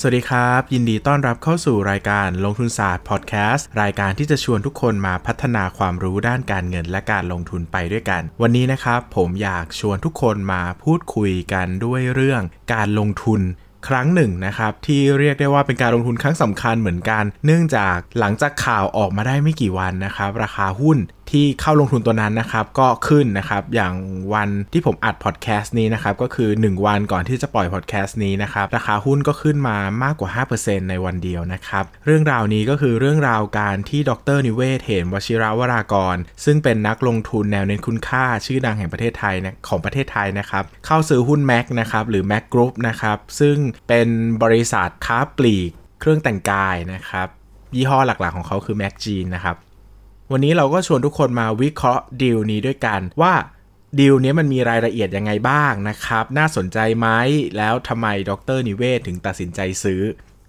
สวัสดีครับ ยินดีต้อนรับเข้าสู่รายการลงทุนศาสตร์พอดแคสต์รายการที่จะชวนทุกคนมาพัฒนาความรู้ด้านการเงินและการลงทุนไปด้วยกัน วันนี้นะครับ ผมอยากชวนทุกคนมาพูดคุยกันด้วยเรื่องการลงทุนครั้งหนึ่งนะครับ ที่เรียกได้ว่าเป็นการลงทุนครั้งสำคัญเหมือนกัน เนื่องจากหลังจากข่าวออกมาได้ไม่กี่วันนะครับ ราคาหุ้น ที่เข้าลงทุนตัวนั้นนะครับ ก็ขึ้นนะครับ อย่างวันที่ผมอัดพอดแคสต์นี้นะครับ ก็คือ 1 วันก่อนที่จะปล่อยพอดแคสต์นี้นะครับ ราคาหุ้นก็ขึ้นมามากกว่า 5%ในวันเดียวนะครับ เรื่องราวนี้ก็คือเรื่องราวการที่ดร.นิเวศน์ เหมวชิรวรากร ซึ่งเป็นนักลงทุนแนวเน้นคุณค่าชื่อดังแห่งประเทศไทยนะของประเทศไทยนะครับ เข้าซื้อหุ้นแม็คนะครับหรือแม็คกรุ๊ปนะครับซึ่งเป็นบริษัทค้าปลีก เครื่องแต่งกายนะครับยี่ห้อหลักๆของเขาคือแม็กจีนนะครับ วันนี้เราก็ชวนทุกคนมาวิเคราะห์ดีลนี้ด้วยกันว่าดีลนี้มันมีรายละเอียดยังไงบ้างนะครับ น่าสนใจไหมแล้วทำไมดรนิเวศถึงตัดสินใจซื้อ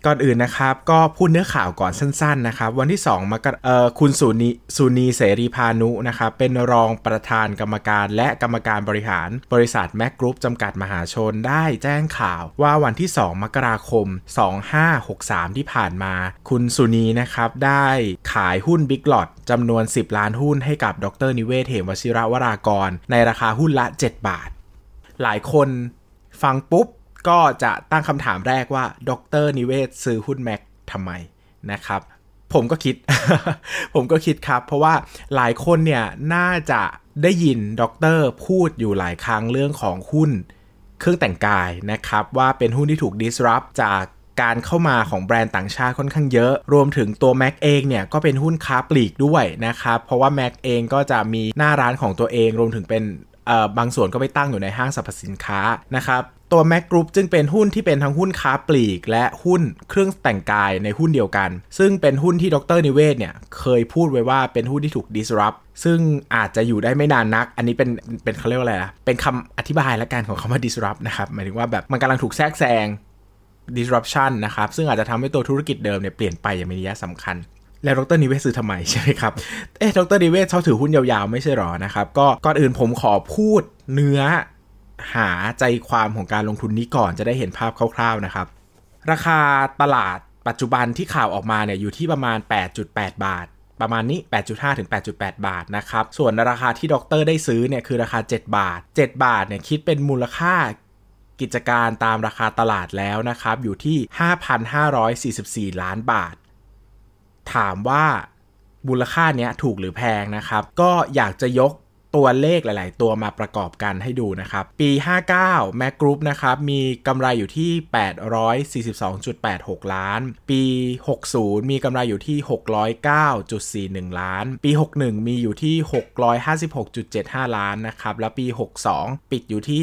ก่อนอื่นนะครับ ก็พูดเนื้อข่าวก่อนสั้น ๆ นะครับ วันที่2มกราเอ่อคุณสุนีสุนีเสรีพานุนะครับ เป็นรองประธานกรรมการและกรรมการบริหารบริษัทแมกกรุ๊ปจำกัดมหาชนได้แจ้งข่าวว่าวันที่ 2 มกราคม 2563 ที่ผ่านมา คุณสุนีนะครับ ได้ขายหุ้นบิ๊กหลอดจำนวน 10 ล้านหุ้นให้กับดรนิเวศเหมวชิระวรากร ในราคาหุ้นละ 7 บาท หลายคนฟังปุ๊บ ก็จะตั้งคำถามแรกว่าดรนิเวศซื้อหุ้นแม็กทำไมนะครับ ผมก็คิด ผมก็คิดครับ เพราะว่าหลายคนเนี่ยน่าจะได้ยินดรพูดอยู่หลายครั้งเรื่องของหุ้นเครื่องแต่งกายนะครับ ว่าเป็นหุ้นที่ถูก disrupt จากการเข้ามาของแบรนด์ต่างชาติค่อนข้างเยอะ รวมถึงตัว Mac เองเนี่ย ก็เป็นหุ้นค้าปลีกด้วยนะครับ เพราะว่า Mac เองก็จะมีหน้าร้านของตัวเอง รวมถึงเป็นบางส่วนก็ไปตั้งอยู่ในห้างสรรพสินค้านะครับ ตัว Mac Group จึงเป็นหุ้นที่เป็นทั้งหุ้นค้าปลีก และหุ้นเครื่องแต่งกายในหุ้นเดียวกัน ซึ่งเป็นหุ้นที่ดรนิเวศเนี่ยเคยพูดไว้ว่าเป็นหุ้นที่ถูก disrupt ซึ่งอาจจะอยู่ได้ไม่นานนัก อันนี้เป็นเป็นเขาเรียกว่าอะไรนะเป็นคำอธิบายและการของคำว่า disrupt นะครับหมายถึงว่าแบบมันกำลังถูกแทรกแซง disruption นะครับซึ่งอาจจะทำให้ตัวธุรกิจเดิมเนี่ยเปลี่ยนไปอย่างมีนัยสำคัญแล้วดรนิเวศซื้อทำไมใช่ไหมครับ เอ๊ะดรนิเวศเขาถือหุ้นยาวๆ ไม่ใช่หรอนะครับ ก็ก่อนอื่นผมขอพูดเนื้อ หาใจความของการลงทุนนี้ก่อนจะได้เห็นภาพคร่าวๆนะครับ ราคาตลาดปัจจุบันที่ข่าวออกมาเนี่ยอยู่ที่ประมาณ 8.8 บาท ประมาณนี้ 8.5 ถึง 8.8 บาทนะครับ ส่วนราคาที่ด็อกเตอร์ได้ซื้อเนี่ยคือราคา 7 บาท 7 บาทเนี่ยคิดเป็นมูลค่ากิจการตามราคาตลาดแล้วนะครับ อยู่ที่ 5,544 ล้านบาท ถามว่ามูลค่าเนี้ยถูกหรือแพงนะครับ ก็อยากจะยก ตัวเลขหลาย ๆ ตัวมาประกอบกันให้ดูนะครับ ปี 59 Mac Group นะครับ มีกำไรอยู่ที่ 842.86 ล้าน ปี 60 มีกำไรอยู่ที่ 609.41 ล้าน ปี 61 มีอยู่ที่ 656.75 ล้านนะครับ แล้วปี 62 ปิดอยู่ที่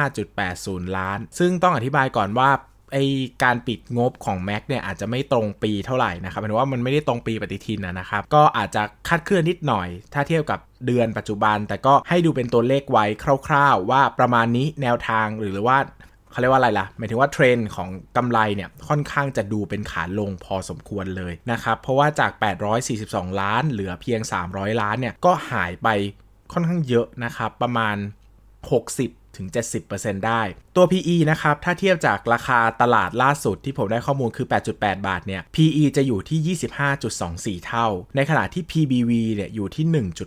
305.80 ล้าน ซึ่งต้องอธิบายก่อนว่า ไอการปิดงบของ Mac เนี่ยอาจจะไม่ตรงปีเท่าไหร่นะครับหมายว่ามันไม่ได้ตรงปีปฏิทินนะครับ ก็อาจจะคาดเคลื่อนนิดหน่อย ถ้าเทียบกับเดือนปัจจุบัน แต่ก็ให้ดูเป็นตัวเลขไว้คร่าวๆ ว่าประมาณนี้แนวทางหรือว่าเขาเรียกว่าอะไรล่ะ หมายถึงว่าเทรนด์ของกำไรเนี่ยค่อนข้างจะดูเป็นขาลงพอสมควรเลยนะครับ เพราะว่าจาก 842 ล้านเหลือเพียง 300 ล้านเนี่ยก็หายไปค่อนข้างเยอะนะครับ ประมาณ 60 ถึง 70%ได้ ตัว PE นะครับ ถ้าเทียบจากราคาตลาดล่าสุดที่ผมได้ข้อมูลคือ 8.8 บาท เนี่ย PE จะอยู่ที่ 25.24 เท่า ในขณะที่ PBV เนี่ย อยู่ที่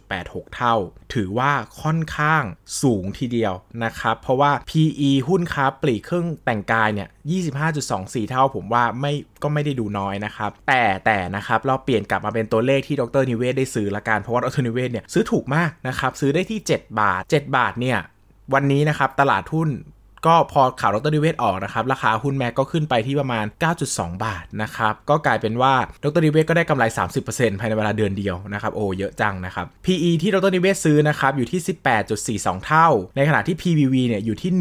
1.86 เท่า ถือว่าค่อนข้างสูงทีเดียวนะครับ เพราะว่า PE หุ้นค้าปลีกเครื่องแต่งกาย เนี่ย 25.24 เท่า ผมว่าไม่ก็ไม่ได้ดูน้อยนะครับ แต่แต่นะครับ เราเปลี่ยนกลับมาเป็นตัวเลขที่ดรนิเวศได้ซื้อละกัน เพราะว่าดรนิเวศเนี่ยซื้อถูกมากนะครับ ซื้อได้ที่ 7 บาท 7 บาท เนี่ย วันนี้นะครับตลาดหุ้นก็พอข่าวดรดิเวศออกนะครับ ราคาหุ้นแม็กก็ขึ้นไปที่ประมาณ 9.2 บาทนะครับ ก็กลายเป็นว่าดรดิเวศก็ได้กำไร 30%ภายในเวลาเดือนเดียวนะครับ โอ้เยอะจังนะครับ PE ที่ดรดิเวศซื้อนะครับ อยู่ที่ 18.42 เท่า ในขณะที่ PBV เนี่ยอยู่ที่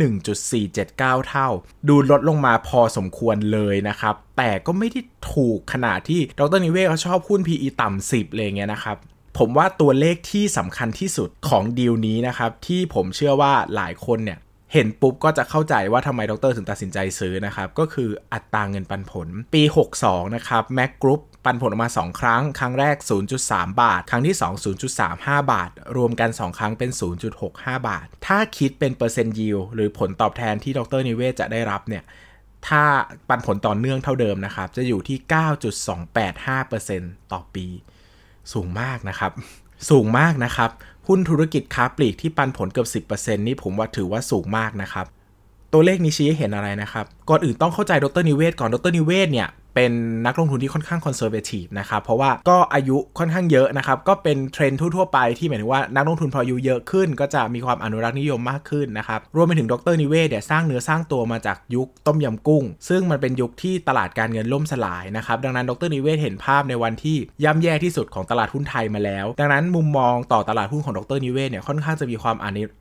1.479 เท่า ดูลดลงมาพอสมควรเลยนะครับ แต่ก็ไม่ได้ถูกขนาดที่ดรนิเวศเขาชอบหุ้น PE ต่ำ10เลยเงี้ยนะครับ ผมว่าตัวเลขที่สำคัญที่สุดของดีลนี้นะครับ ที่ผมเชื่อว่าหลายคนเนี่ยเห็นปุ๊บก็จะเข้าใจว่าทำไมดรถึงตัดสินใจซื้อนะครับ ก็คืออัตราเงินปันผล ปี 62 นะครับแม็กกรุ๊ปปันผลออกมา 2 ครั้ง ครั้งแรก 0.3 บาท ครั้งที่ 2 0.35 บาท รวมกัน 2 ครั้งเป็น 0.65 บาท ถ้าคิดเป็นเปอร์เซ็นต์ยิวหรือผลตอบแทนที่ดรนิเวศจะได้รับเนี่ยถ้าปันผลต่อเนื่องเท่าเดิมนะครับ จะอยู่ที่ 9.285%ต่อปี สูงมากนะครับ สูงมากนะครับ หุ้นธุรกิจค้าปลีกที่ปันผลเกือบ10%นี่ผมว่าถือว่าสูงมากนะครับ ตัวเลขนี้ชี้ให้เห็นอะไรนะครับ ก่อนอื่นต้องเข้าใจดร.นิเวศน์ก่อนดร.นิเวศน์เนี่ย เป็นนักลงทุนที่ค่อนข้าง conservative นะครับ เพราะว่าก็อายุค่อนข้างเยอะนะครับ ก็เป็นเทรนด์ทั่วๆไปที่หมายถึงว่านักลงทุนพออายุเยอะขึ้น ก็จะมีความอนุรักษ์นิยมมากขึ้นนะครับ รวมไปถึงดร.นิเวศน์เนี่ยสร้างเนื้อสร้างตัวมาจากยุคต้มยำกุ้ง ซึ่งมันเป็นยุคที่ตลาดการเงินล่มสลายนะครับ ดังนั้นดร.นิเวศน์เห็นภาพในวันที่ย่ำแย่ที่สุดของตลาดหุ้นไทยมาแล้ว ดังนั้นมุมมองต่อตลาดหุ้นของดร.นิเวศน์เนี่ยค่อนข้างจะมีความ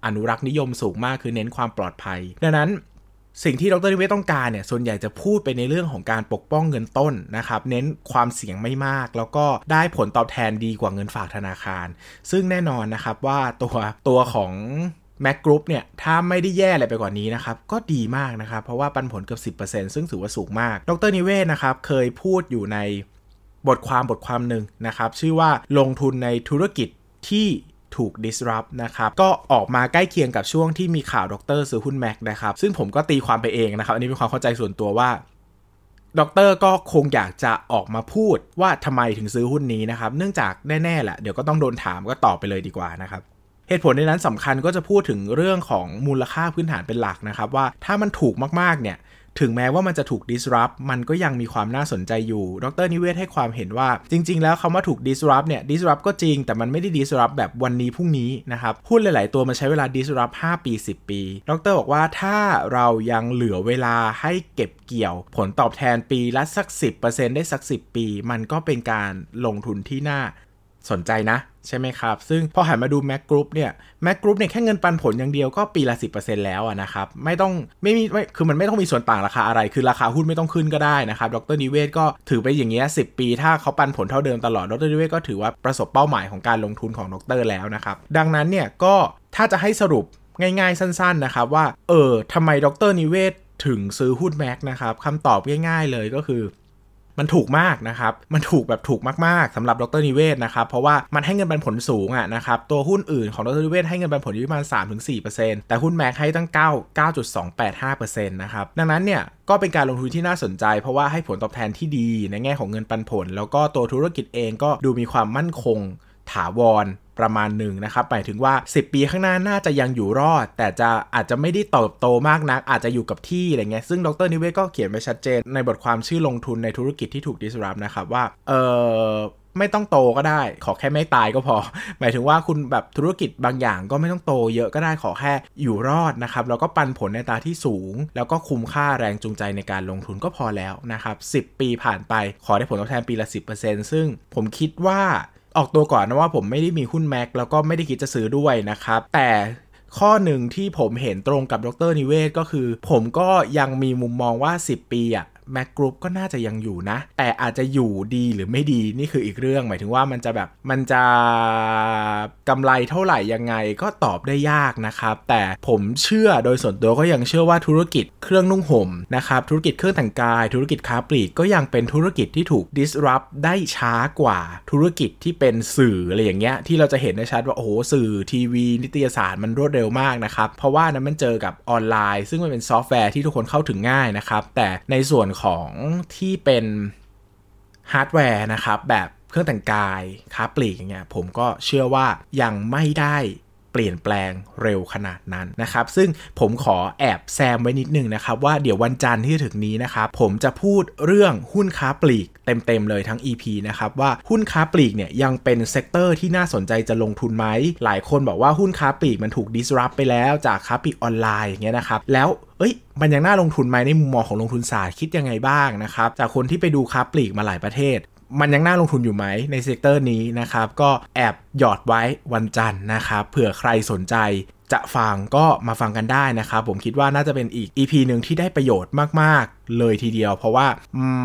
อนุรักษ์นิยมสูงมากคือเน้นความปลอดภัย ดังนั้น สิ่งที่ดรนิเวศต้องการเนี่ยส่วนใหญ่จะพูดไปในเรื่องของการปกป้องเงินต้นนะครับเน้นความเสี่ยงไม่มาก แล้วก็ได้ผลตอบแทนดีกว่าเงินฝากธนาคาร ซึ่งแน่นอนนะครับว่าตัวตัวของแม็กกรุ๊ปเนี่ยถ้าไม่ได้แย่อะไรไปกว่านี้นะครับ ก็ดีมากนะครับ เพราะว่าปันผลเกือบ10%ซึ่งถือว่าสูงมาก ดรนิเวศนะครับเคยพูดอยู่ในบทความบทความหนึ่งนะครับ ชื่อว่าลงทุนในธุรกิจที่ ถูก disrupt นะครับ ก็ออกมาใกล้เคียงกับช่วงที่มีข่าวดรซื้อหุ้นแม็กนะครับ ซึ่งผมก็ตีความไปเองนะครับ อันนี้เป็นความเข้าใจส่วนตัวว่าดรก็คงอยากจะออกมาพูดว่าทำไมถึงซื้อหุ้นนี้นะครับ เนื่องจากแน่ๆแหละ เดี๋ยวก็ต้องโดนถามก็ตอบไปเลยดีกว่านะครับเหตุผลในนั้นสำคัญก็จะพูดถึงเรื่องของมูลค่าพื้นฐานเป็นหลักนะครับ ว่าถ้ามันถูกมากๆเนี่ย ถึงแม้ว่ามันจะถูก disrupt มันก็ยังมีความน่าสนใจอยู่ ดรนิเวศให้ความเห็นว่า จริง ๆ แล้วคำว่าถูก disrupt เนี่ย disrupt ก็จริง แต่มันไม่ได้ disrupt แบบวันนี้พรุ่งนี้นะครับ หุ้นหลาย ๆ ตัวมันใช้เวลา disrupt 5 ปี 10 ปี ดรบอกว่าถ้าเรายังเหลือเวลาให้เก็บเกี่ยว ผลตอบแทนปีละสัก 10%ได้สัก 10 ปี มันก็เป็นการลงทุนที่น่า สนใจนะ ใช่ไหมครับ ซึ่งพอหันมาดู Mac Group เนี่ยแม c Group เนี่ยแค่เงินปันผลอย่างเดียวก็ปีละ 10%แล้วนะครับ ไม่ต้องไม่มีไม่คือมันไม่ต้องมีส่วนต่างราคาอะไร คือราคาหุ้นไม่ต้องขึ้นก็ได้นะครับ ดรนิเวศก็ถือไปอย่างเงี้ย10ปี ถ้าเขาปันผลเท่าเดิมตลอด ดรนิเวศก็ถือว่าประสบเป้าหมายของการลงทุนของดรแล้วนะครับ ดังนั้นเนี่ยก็ถ้าจะให้สรุปง่ายๆสั้นๆนะครับว่าเออทำไมดรนิเวศถึงซื้อหุ้นแม็กนะครับคำตอบง่ายๆเลยก็คือ มันถูกมากนะครับ มันถูกแบบถูกมากๆสำหรับดรนิเวศนะครับ เพราะว่ามันให้เงินปันผลสูงอะนะครับ ตัวหุ้นอื่นของดรนิเวศให้เงินปันผลอยู่ประมาณ 3-4%แต่หุ้นแม็กให้ตั้ง 9 9.285%นะครับ ดังนั้นเนี่ยก็เป็นการลงทุนที่น่าสนใจ เพราะว่าให้ผลตอบแทนที่ดีในแง่ของเงินปันผล แล้วก็ตัวธุรกิจเองก็ดูมีความมั่นคง ถาวรประมาณหนึ่งนะครับหมายถึงว่า 10 ปีข้างหน้าน่าจะยังอยู่รอด แต่จะอาจจะไม่ได้เติบโตมากนัก อาจจะอยู่กับที่อะไรเงี้ยซึ่งดรนิเวศก็เขียนไว้ชัดเจน ในบทความชื่อลงทุนในธุรกิจที่ถูก disrupt นะครับว่าเออไม่ต้องโตก็ได้ ขอแค่ไม่ตายก็พอ หมายถึงว่าคุณแบบธุรกิจบางอย่างก็ไม่ต้องโตเยอะก็ได้ขอแค่อยู่รอดนะครับ แล้วก็ปันผลในตาที่สูง แล้วก็คุ้มค่าแรงจูงใจในการลงทุนก็พอแล้วนะครับ10 ปีผ่านไปขอได้ผลตอบแทนปีละ 10%ซึ่งผมคิดว่า ออกตัวก่อนนะว่าผมไม่ได้มีหุ้นแม็กแล้วก็ไม่ได้คิดจะซื้อด้วยนะครับ แต่ข้อหนึ่งที่ผมเห็นตรงกับดรนิเวศก็คือ ผมก็ยังมีมุมมองว่า 10 ปีอะ แม็กกรุ๊ปก็น่าจะยังอยู่นะ แต่อาจจะอยู่ดีหรือไม่ดีนี่คืออีกเรื่อง หมายถึงว่ามันจะแบบมันจะกำไรเท่าไหร่ยังไงก็ตอบได้ยากนะครับ แต่ผมเชื่อโดยส่วนตัวก็ยังเชื่อว่าธุรกิจเครื่องนุ่งห่มนะครับธุรกิจเครื่องแต่งกาย ธุรกิจค้าปลีกก็ยังเป็นธุรกิจที่ถูก disrupt ได้ช้ากว่าธุรกิจที่เป็นสื่ออะไรอย่างเงี้ยที่เราจะเห็นได้ชัดว่าโอ้โหสื่อทีวี นิตยสารมันรวดเร็วมากนะครับเพราะว่านั้นมันเจอกับออนไลน์ ซึ่งมันเป็นซอฟต์แวร์ที่ทุกคนเข้าถึงง่ายนะครับแต่ในส่วนของที่เป็นฮาร์ดแวร์นะครับ แบบเครื่องแต่งกายค้าปลีกอย่างเงี้ยผมก็เชื่อว่ายังไม่ได้ เปลี่ยนแปลงเร็วขนาดนั้นนะครับ ซึ่งผมขอแอบแซมไว้นิดนึงนะครับ ว่าเดี๋ยววันจันทร์ที่ถึงนี้นะครับ ผมจะพูดเรื่องหุ้นค้าปลีกเต็มๆเลยทั้ง EP นะครับว่าหุ้นค้าปลีกเนี่ยยังเป็น sector ที่น่าสนใจจะลงทุนไหม หลายคนบอกว่าหุ้นค้าปลีกมันถูก disrupt ไปแล้วจากค้าปลีกออนไลน์อย่างเงี้ยนะครับแล้วเอ้ยมันยังน่าลงทุนไหมในมุมมองของลงทุนศาสตร์คิดยังไงบ้างนะครับจากคนที่ไปดูค้าปลีกมาหลายประเทศ มันยังน่าลงทุนอยู่ไหมใน sector นี้นะครับ ก็แอบหยอดไว้วันจันทร์นะครับเผื่อใครสนใจจะฟังก็มาฟังกันได้นะครับ ผมคิดว่าน่าจะเป็นอีก EP หนึ่งที่ได้ประโยชน์มาก ๆ เลยทีเดียว เพราะว่า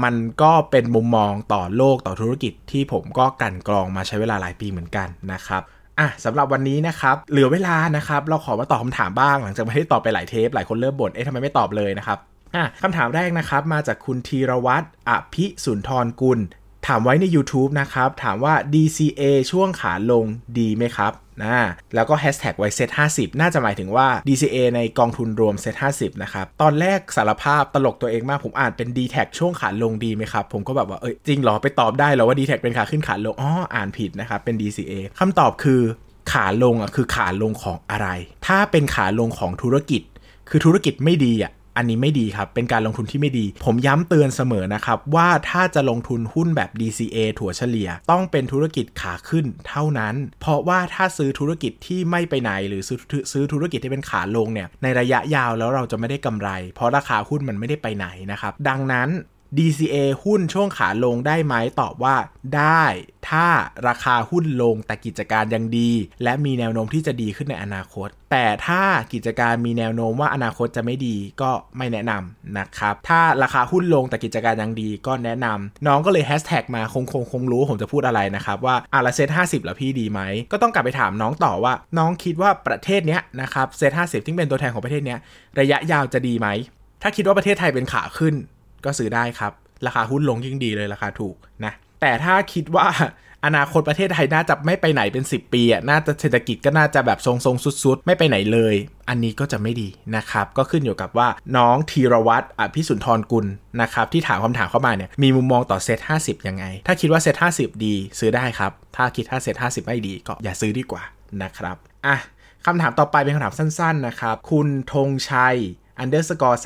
มันก็เป็นมุมมองต่อโลกต่อธุรกิจที่ผมก็กันกรองมาใช้เวลาหลายปีเหมือนกันนะครับอะสำหรับวันนี้นะครับเหลือเวลานะครับ เราขอมาตอบคำถามบ้างหลังจากไม่ได้ตอบไปหลายเทปหลายคนเริ่มบ่นเอ๊ะทำไมไม่ตอบเลยนะครับอะคำถามแรกนะครับมาจากคุณธีรวัตรอภิสุนทรกุล ถามไว้ใน YouTube นะครับ ถามว่า DCA ช่วงขาลงดีไหมครับนะแล้วก็แฮชแท็กไว้เซต50 น่าจะหมายถึงว่า DCA ในกองทุนรวมเซต50 นะครับ ตอนแรกสารภาพตลกตัวเองมาก ผมอ่านเป็น d t แทช่วงขาลงดีไหมครับ ผมก็แบบว่า เอ้ย จริงเหรอ ไปตอบได้เหรอว่า d t แทเป็นขาขึ้นขาลง อ๋อ อ่านผิดนะครับ เป็น DCA คำตอบคือขาลงอะคือขาลงของอะไร ถ้าเป็นขาลงของธุรกิจ คือธุรกิจไม่ดีอะ อันนี้ไม่ดีครับ เป็นการลงทุนที่ไม่ดี ผมย้ำเตือนเสมอนะครับว่าถ้าจะลงทุนหุ้นแบบ DCA ถั่วเฉลี่ย ต้องเป็นธุรกิจขาขึ้นเท่านั้น เพราะว่าถ้าซื้อธุรกิจที่ไม่ไปไหนหรือซื้อซื้อธุรกิจที่เป็นขาลงเนี่ยในระยะยาวแล้วเราจะไม่ได้กำไร เพราะราคาหุ้นมันไม่ได้ไปไหนนะครับดังนั้น DCA หุ้นช่วงขาลงได้ไหมตอบว่าได้ ถ้าราคาหุ้นลงแต่กิจการยังดี และมีแนวโน้มที่จะดีขึ้นในอนาคต แต่ถ้ากิจการมีแนวโน้มว่าอนาคตจะไม่ดีก็ไม่แนะนำนะครับ ถ้าราคาหุ้นลงแต่กิจการยังดีก็แนะนำน้องก็เลยแฮชแท็กมาคงคงคงรู้ผมจะพูดอะไรนะครับว่าอะละเซตห้าสิบแล้วพี่ดีไหม ก็ต้องกลับไปถามน้องต่อว่า น้องคิดว่าประเทศเนี้ยนะครับเซตห้าสิบที่เป็นตัวแทนของประเทศเนี้ยระยะยาวจะดีไหมถ้าคิดว่าประเทศไทยเป็นขาขึ้น ก็ซื้อได้ครับ ราคาหุ้นลงยิ่งดีเลยราคาถูกนะ แต่ถ้าคิดว่าอนาคตประเทศไทยน่าจะไม่ไปไหนเป็น 10 ปีอะน่าจะเศรษฐกิจก็น่าจะแบบทรงๆสุดๆ ไม่ไปไหนเลย อันนี้ก็จะไม่ดีนะครับ ก็ขึ้นอยู่กับว่าน้องธีรวัตรอภิสุนทรกุลนะครับที่ถามคำถามเข้ามาเนี่ยมีมุมมองต่อเซต50 ยังไง ถ้าคิดว่าเซต50 ดี ซื้อได้ครับ ถ้าคิดถ้าเซต50 ไม่ดีก็อย่าซื้อดีกว่านะครับอะคำถามต่อไปเป็นคำถามสั้นๆนะครับ คุณธงชัย underscore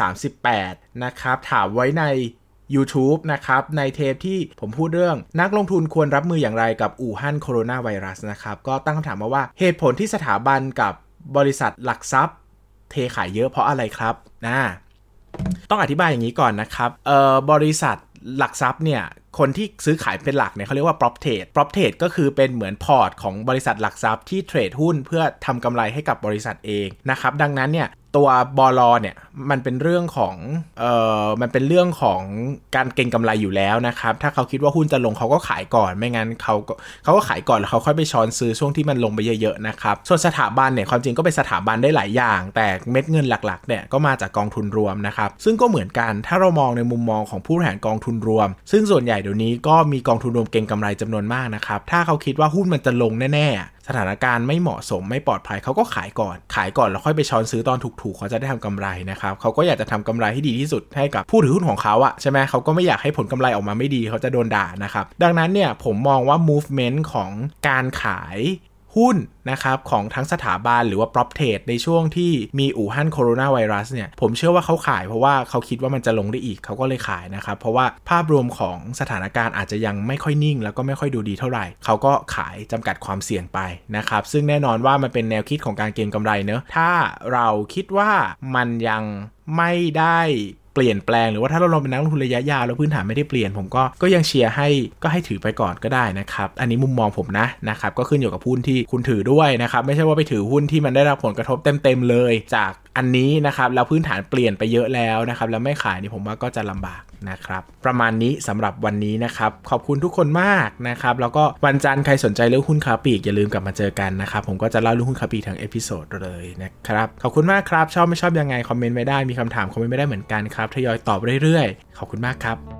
38 นะครับ ถามไว้ใน YouTube นะครับ ในเทปที่ผมพูดเรื่องนักลงทุนควรรับมืออย่างไรกับอู่ฮั่นโคโรนาไวรัสนะครับ ก็ตั้งคำถามมาว่าเหตุผลที่สถาบันกับบริษัทหลักทรัพย์ เทขายเยอะเพราะอะไรครับนะต้องอธิบายอย่างนี้ก่อนนะครับเอ่อบริษัทหลักทรัพย์เนี่ยคนที่ซื้อขายเป็นหลักเนี่ยเขาเรียกว่า prop trade prop trade ก็คือเป็นเหมือนพอร์ตของบริษัทหลักทรัพย์ที่เทรดหุ้นเพื่อทำกำไรให้กับบริษัทเองนะครับดังนั้นเนี่ย ตัวบอลเนี่ยมันเป็นเรื่องของเอ่อมันเป็นเรื่องของการเก็งกำไรอยู่แล้วนะครับ ถ้าเขาคิดว่าหุ้นจะลงเขาก็ขายก่อนไม่งั้นเขาก็เขาก็ขายก่อนแล้วเขาค่อยไปช้อนซื้อช่วงที่มันลงไปเยอะๆนะครับส่วนสถาบันเนี่ยความจริงก็เป็นสถาบันได้หลายอย่าง แต่เม็ดเงินหลักๆเนี่ยก็มาจากกองทุนรวมนะครับซึ่งก็เหมือนกันถ้าเรามองในมุมมองของผู้บริหารกองทุนรวม ซึ่งส่วนใหญ่เดี๋ยวนี้ก็มีกองทุนรวมเก็งกำไรจำนวนมากนะครับถ้าเขาคิดว่าหุ้นมันจะลงแน่ๆ ถานการณ์ไม่เหมาะสมไม่ปลอดภัยเขาก็ขายก่อน ขายก่อนแล้วค่อยไปช้อนซื้อตอนถูกๆเขาจะได้ทำกำไรนะครับเขาก็อยากจะทำกำไรให้ดีที่สุดให้กับผู้ถือหุ้นของเขาอะใช่ไหมเขาก็ไม่อยากให้ผลกำไรออกมาไม่ดีเขาจะโดนด่านะครับดังนั้นเนี่ยผมมองว่า movement ของการขาย หุ้นนะครับของทั้งสถาบันหรือว่า prop trade ในช่วงที่มีอู่ฮั่นโคโรนาไวรัสเนี่ยผมเชื่อว่าเขาขายเพราะว่าเขาคิดว่ามันจะลงได้อีกเขาก็เลยขายนะครับ เพราะว่าภาพรวมของสถานการณ์อาจจะยังไม่ค่อยนิ่ง แล้วก็ไม่ค่อยดูดีเท่าไหร่ เขาก็ขายจำกัดความเสี่ยงไปนะครับ ซึ่งแน่นอนว่ามันเป็นแนวคิดของการเก็งกำไรเนอะถ้าเราคิดว่ามันยังไม่ได้ เปลี่ยนแปลงหรือว่าถ้าเราลงเป็นนักลงทุนระยะยาวแล้วพื้นฐานไม่ได้เปลี่ยน ผมก็ก็ยังเชียร์ให้ก็ให้ถือไปก่อนก็ได้นะครับ อันนี้มุมมองผมนะนะครับก็ขึ้นอยู่กับหุ้นที่คุณถือด้วยนะครับไม่ใช่ว่าไปถือหุ้นที่มันได้รับผลกระทบเต็มๆเลยจากอันนี้นะครับแล้วพื้นฐานเปลี่ยนไปเยอะแล้วนะครับ แล้วไม่ขายนี่ผมว่าก็จะลำบากนะครับ ประมาณนี้สำหรับวันนี้นะครับ ขอบคุณทุกคนมากนะครับ แล้วก็วันจันทร์ใครสนใจเรื่องหุ้นค้าปลีกอย่าลืมกลับมาเจอกันนะครับ ผมก็จะเล่าเรื่องหุ้นค้าปลีกทั้ง episode เลยนะครับ ขอบคุณมากครับ ชอบไม่ชอบยังไงคอมเมนต์ไว้ได้มีคำถามคอมเมนต์ไว้ได้เหมือนกันครับทยอยตอบเรื่อยๆ ขอบคุณมากครับ